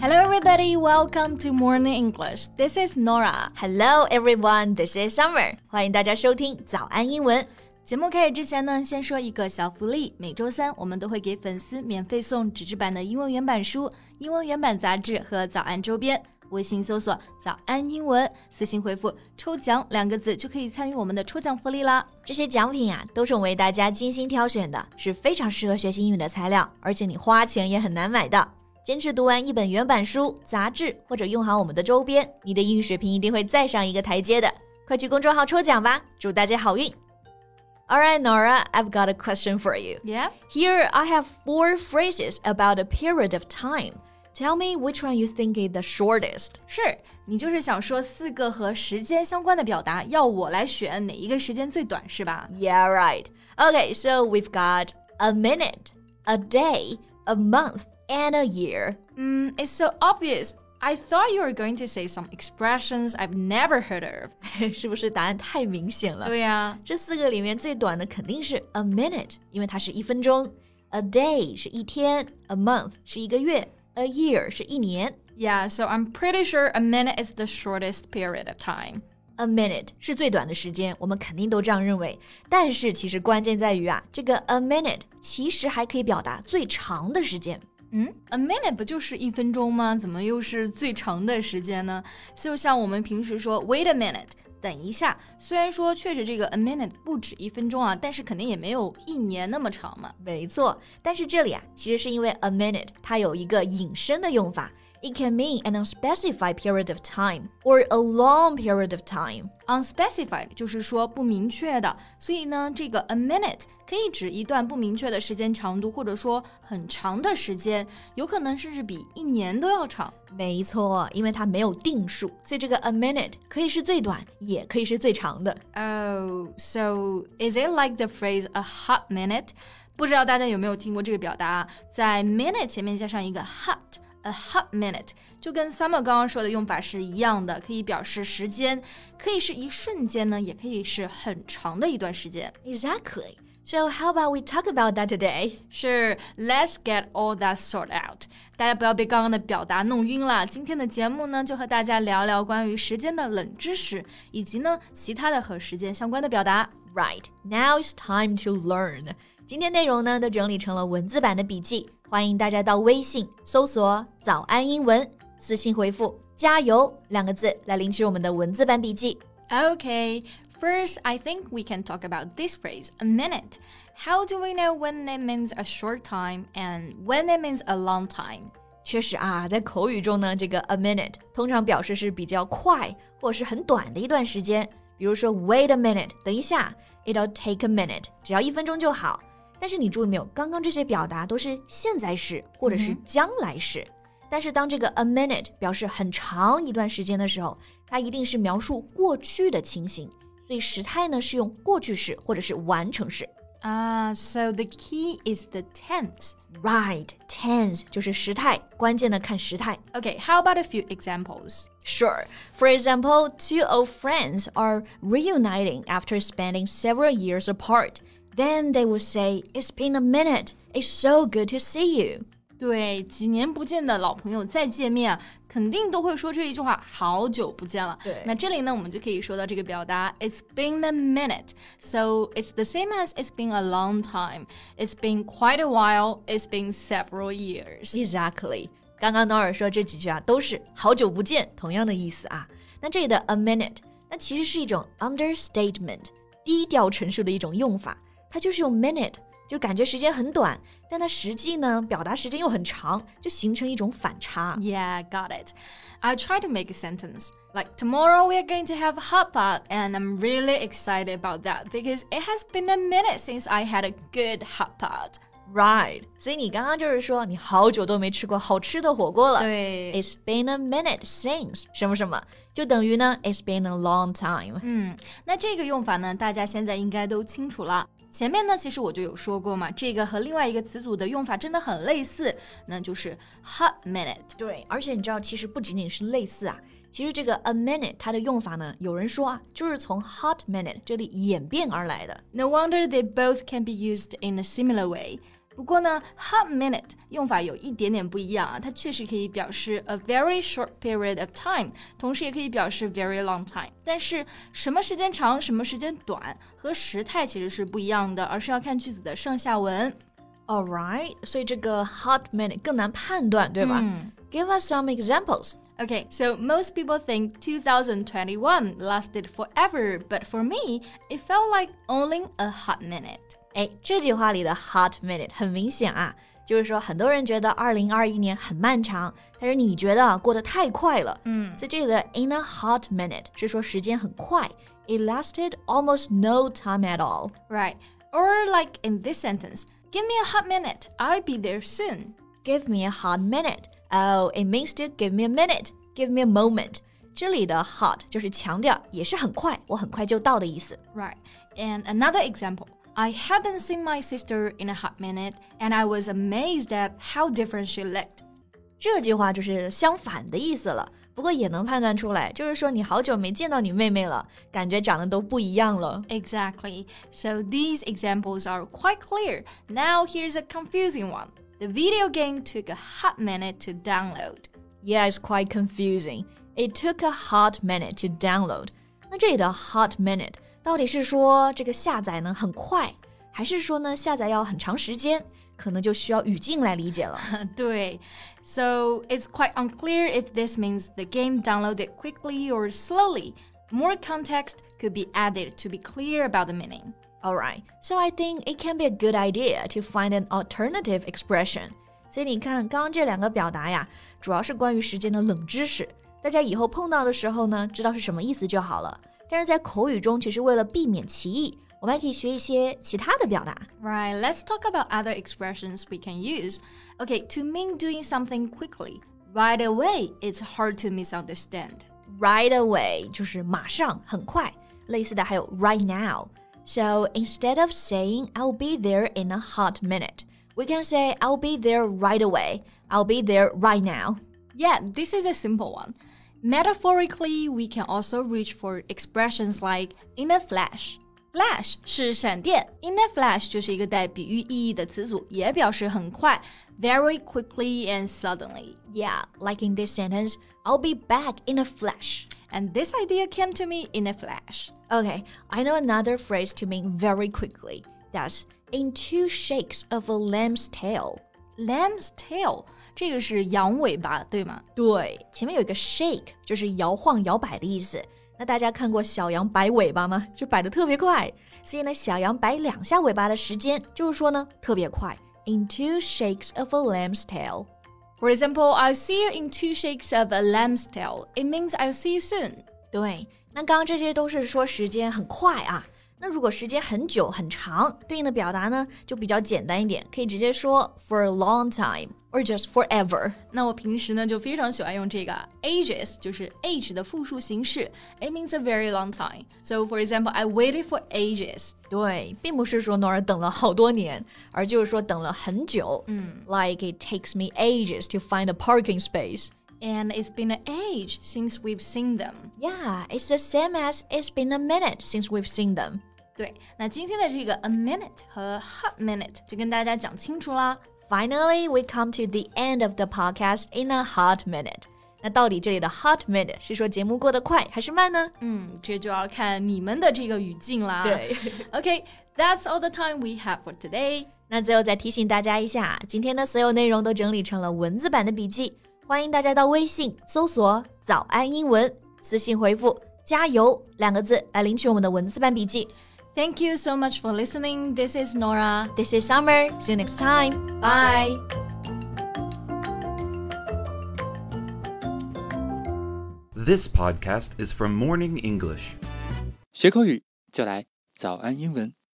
Hello, everybody. Welcome to Morning English. This is Nora. Hello, everyone. This is Summer. 欢迎大家收听早安英文。节目开始之前呢，先说一个小福利。每周三我们都会给粉丝免费送纸质版的英文原版书、英文原版杂志和早安周边。微信搜索“早安英文”，私信回复“抽奖”两个字就可以参与我们的抽奖福利啦。这些奖品啊，都是我为大家精心挑选的，是非常适合学习英语的材料，而且你花钱也很难买的。坚持读完一本原版书、杂志，或者用好我们的周边，你的英语水平一定会再上一个台阶的。快去公众号抽奖吧，祝大家好运！All right, Nora, I've got a question for you. Yeah. Here I have four phrases about a period of time. Tell me which one you think is the shortest. 是你就是想说四个和时间相关的表达，要我来选哪一个时间最短是吧 Yeah, right. Okay, so we've got a minute, a day, a month, and a year. Mm, it's so obvious. I thought you were going to say some expressions I've never heard of. 是不是答案太明显了？对呀，这四个里面最短的肯定是 a minute，因为它是一分钟；a day 是一天；a month 是一个月；a year 是一年。 Yeah, so I'm pretty sure a minute is the shortest period of time. A minute 是最短的时间，我们肯定都这样认为。但是其实关键在于啊，这个 a minute 其实还可以表达最长的时间。 嗯，a minute 不就是一分钟吗？怎么又是最长的时间呢？就像我们平时说 wait a minute，等一下。虽然说确实这个 a minute 不止一分钟啊，但是肯定也没有一年那么长嘛。没错，但是这里啊，其实是因为 a minute 它有一个引申的用法。It can mean an unspecified period of time or a long period of time. unspecified 就是说不明确的，所以呢，这个 a minute 可以指一段不明确的时间长度，或者说很长的时间，有可能甚至比一年都要长。没错，因为它没有定数，所以这个 a minute 可以是最短，也可以是最长的。 Oh, so is it like the phrase a hot minute? 不知道大家有没有听过这个表达啊？在 minute 前面加上一个 hot。A hot minute 就跟 Summer 刚刚说的用法是一样的，可以表示时间，可以是一瞬间呢，也可以是很长的一段时间。 Exactly. So how about we talk about that today? 是，Let's get all that sorted out。大家不要被刚刚的表达弄晕了。今天的节目呢，就和大家聊聊关于时间的冷知识，以及呢其他的和时间相关的表达。Right. Now it's time to learn. 今天内容呢都整理成了文字版的笔记，欢迎大家到微信搜索“早安英文”，私信回复“加油”两个字来领取我们的文字版笔记。Okay, first I think we can talk about this phrase, a minute. How do we know when it means a short time and when it means a long time? 确实啊，在口语中呢，这个 a minute 通常表示是比较快或是很短的一段时间。比如说，wait a minute，等一下，it'll take a minute，只要一分钟就好。但是你注意没有，刚刚这些表达都是现在时或者是将来时。但是当这个 a minute 表示很长一段时间的时候，它一定是描述过去的情形， 所以时态呢是用过去式或者是完成式。 Ah, so the key is the tense. Right, tense 就是时态，关键的看时态。 Okay, how about a few examples? Sure. For example, two old friends are reuniting after spending several years apart. Then they will say, It's been a minute. It's so good to see you. 对，几年不见的老朋友再见面啊，肯定都会说这一句话，好久不见了。对那这里呢，我们就可以说到这个表达，It's been a minute. So it's the same as it's been a long time. It's been quite a while. It's been several years. Exactly. 刚刚 Nora 说这几句啊，都是好久不见，同样的意思啊。那这里的 a minute，那其实是一种 understatement，低调陈述的一种用法。它就是用 minute，就感觉时间很短，但它实际呢，表达时间又很长，就形成一种反差。 Yeah, got it. I try to make a sentence like tomorrow we are going to have hot pot, and I'm really excited about that because it has been a minute since I had a good hot pot. Right，所以你刚刚就是说你好久都没吃过好吃的火锅了。对 It's been a minute since 什么什么，就等于呢，It's been a long time。嗯，那这个用法呢，大家现在应该都清楚了。 前面呢，其实我就有说过嘛，这个和另外一个词组的用法真的很类似，那就是 hot minute。对，而且你知道，其实不仅仅是类似啊，其实这个 a minute 它的用法呢，有人说啊，就是从 hot minute 这里演变而来的。No wonder they both can be used in a similar way. 不过呢，hot minute 用法有一点点不一样啊，它确实可以表示 a very short period of time，同时也可以表示 very long time。但是什么时间长，什么时间短，和时态其实是不一样的，而是要看句子的上下文。All right，所以这个 hot minute 更难判断，对吧、嗯 g i v e us some examples. Okay, so most people think 2021 lasted forever, but for me, it felt like only a hot minute. 哎，这句话里的 hot minute 很明显啊，就是说很多人觉得2021年很漫长，但是你觉得啊过得太快了。嗯，所以这里的 in a hot minute 是说时间很快，it lasted almost no time at all。 Right. Or like in this sentence, give me a hot minute, I'll be there soon. Give me a hot minute. Oh, it means to give me a minute, give me a moment. 这里的 hot 就是强调也是很快，我很快就到的意思。 Right. And another example. I hadn't seen my sister in a hot minute, and I was amazed at how different she looked. 这句话就是相反的意思了，不过也能判断出来，就是说你好久没见到你妹妹了，感觉长得都不一样了。 Exactly. So these examples are quite clear. Now here's a confusing one. The video game took a hot minute to download. Yeah, it's quite confusing. It took a hot minute to download. 那这里的 hot minute 到底是说这个下载呢很快，还是说呢下载要很长时间？可能就需要语境来理解了。对. So it's quite unclear if this means the game downloaded quickly or slowly. More context could be added to be clear about the meaning. Alright, so I think it can be a good idea to find an alternative expression. 所以你看，刚刚这两个表达呀，主要是关于时间的冷知识，大家以后碰到的时候呢，知道是什么意思就好了。 但是在口语中，其实为了避免歧义，我们还可以学一些其他的表达。 Right, let's talk about other expressions we can use. Okay, to mean doing something quickly. Right away, it's hard to misunderstand. Right away 就是马上、很快，类似的还有 right now。So instead of saying I'll be there in a hot minute, we can say I'll be there right away. I'll be there right now. Yeah, this is a simple one. Metaphorically, we can also reach for expressions like in a flash. Flash 是闪电，in a flash 就是一个带比喻意义的词组，也表示很快，very quickly and suddenly. Yeah, like in this sentence, I'll be back in a flash. And this idea came to me in a flash. Okay, I know another phrase to mean very quickly. That's in two shakes of a lamb's tail. Lamb's tail 这个是羊尾巴，对吗？对，前面有一个 shake，就是摇晃、摇摆的意思。那大家看过小羊摆尾巴吗？就摆的特别快，所以呢，小羊摆两下尾巴的时间，就是说呢，特别快。In two shakes of a lamb's tail. For example, I'll see you in two shakes of a lamb's tail. It means I'll see you soon. 对，那刚刚这些都是说时间很快啊。 那如果时间很久很长，对应的表达呢就比较简单一点，可以直接说 for a long time or just forever。那我平时呢就非常喜欢用这个 ages，就是 age 的复数形式。It means a very long time. So for example, I waited for ages. 对，并不是说 Nora 等了好多年，而就是说等了很久。嗯，like it takes me ages to find a parking space. And it's been an age since we've seen them. Yeah, it's the same as it's been a minute since we've seen them. 对，那今天的这个 a minute 和 hot minute 就跟大家讲清楚啦。 Finally, we come to the end of the podcast in a hot minute. 那到底这里的 hot minute 是说节目过得快还是慢呢？嗯，这就要看你们的这个语境啦。对 Okay, that's all the time we have for today. 那最后再提醒大家一下，今天的所有内容都整理成了文字版的笔记， 欢迎大家到微信搜索“早安英文”，私信回复“加油”两个字来领取我们的文字版笔记。 Thank you so much for listening. This is Nora. This is Summer. See you next time. Bye. This podcast is from Morning English. 学口语就来早安英文。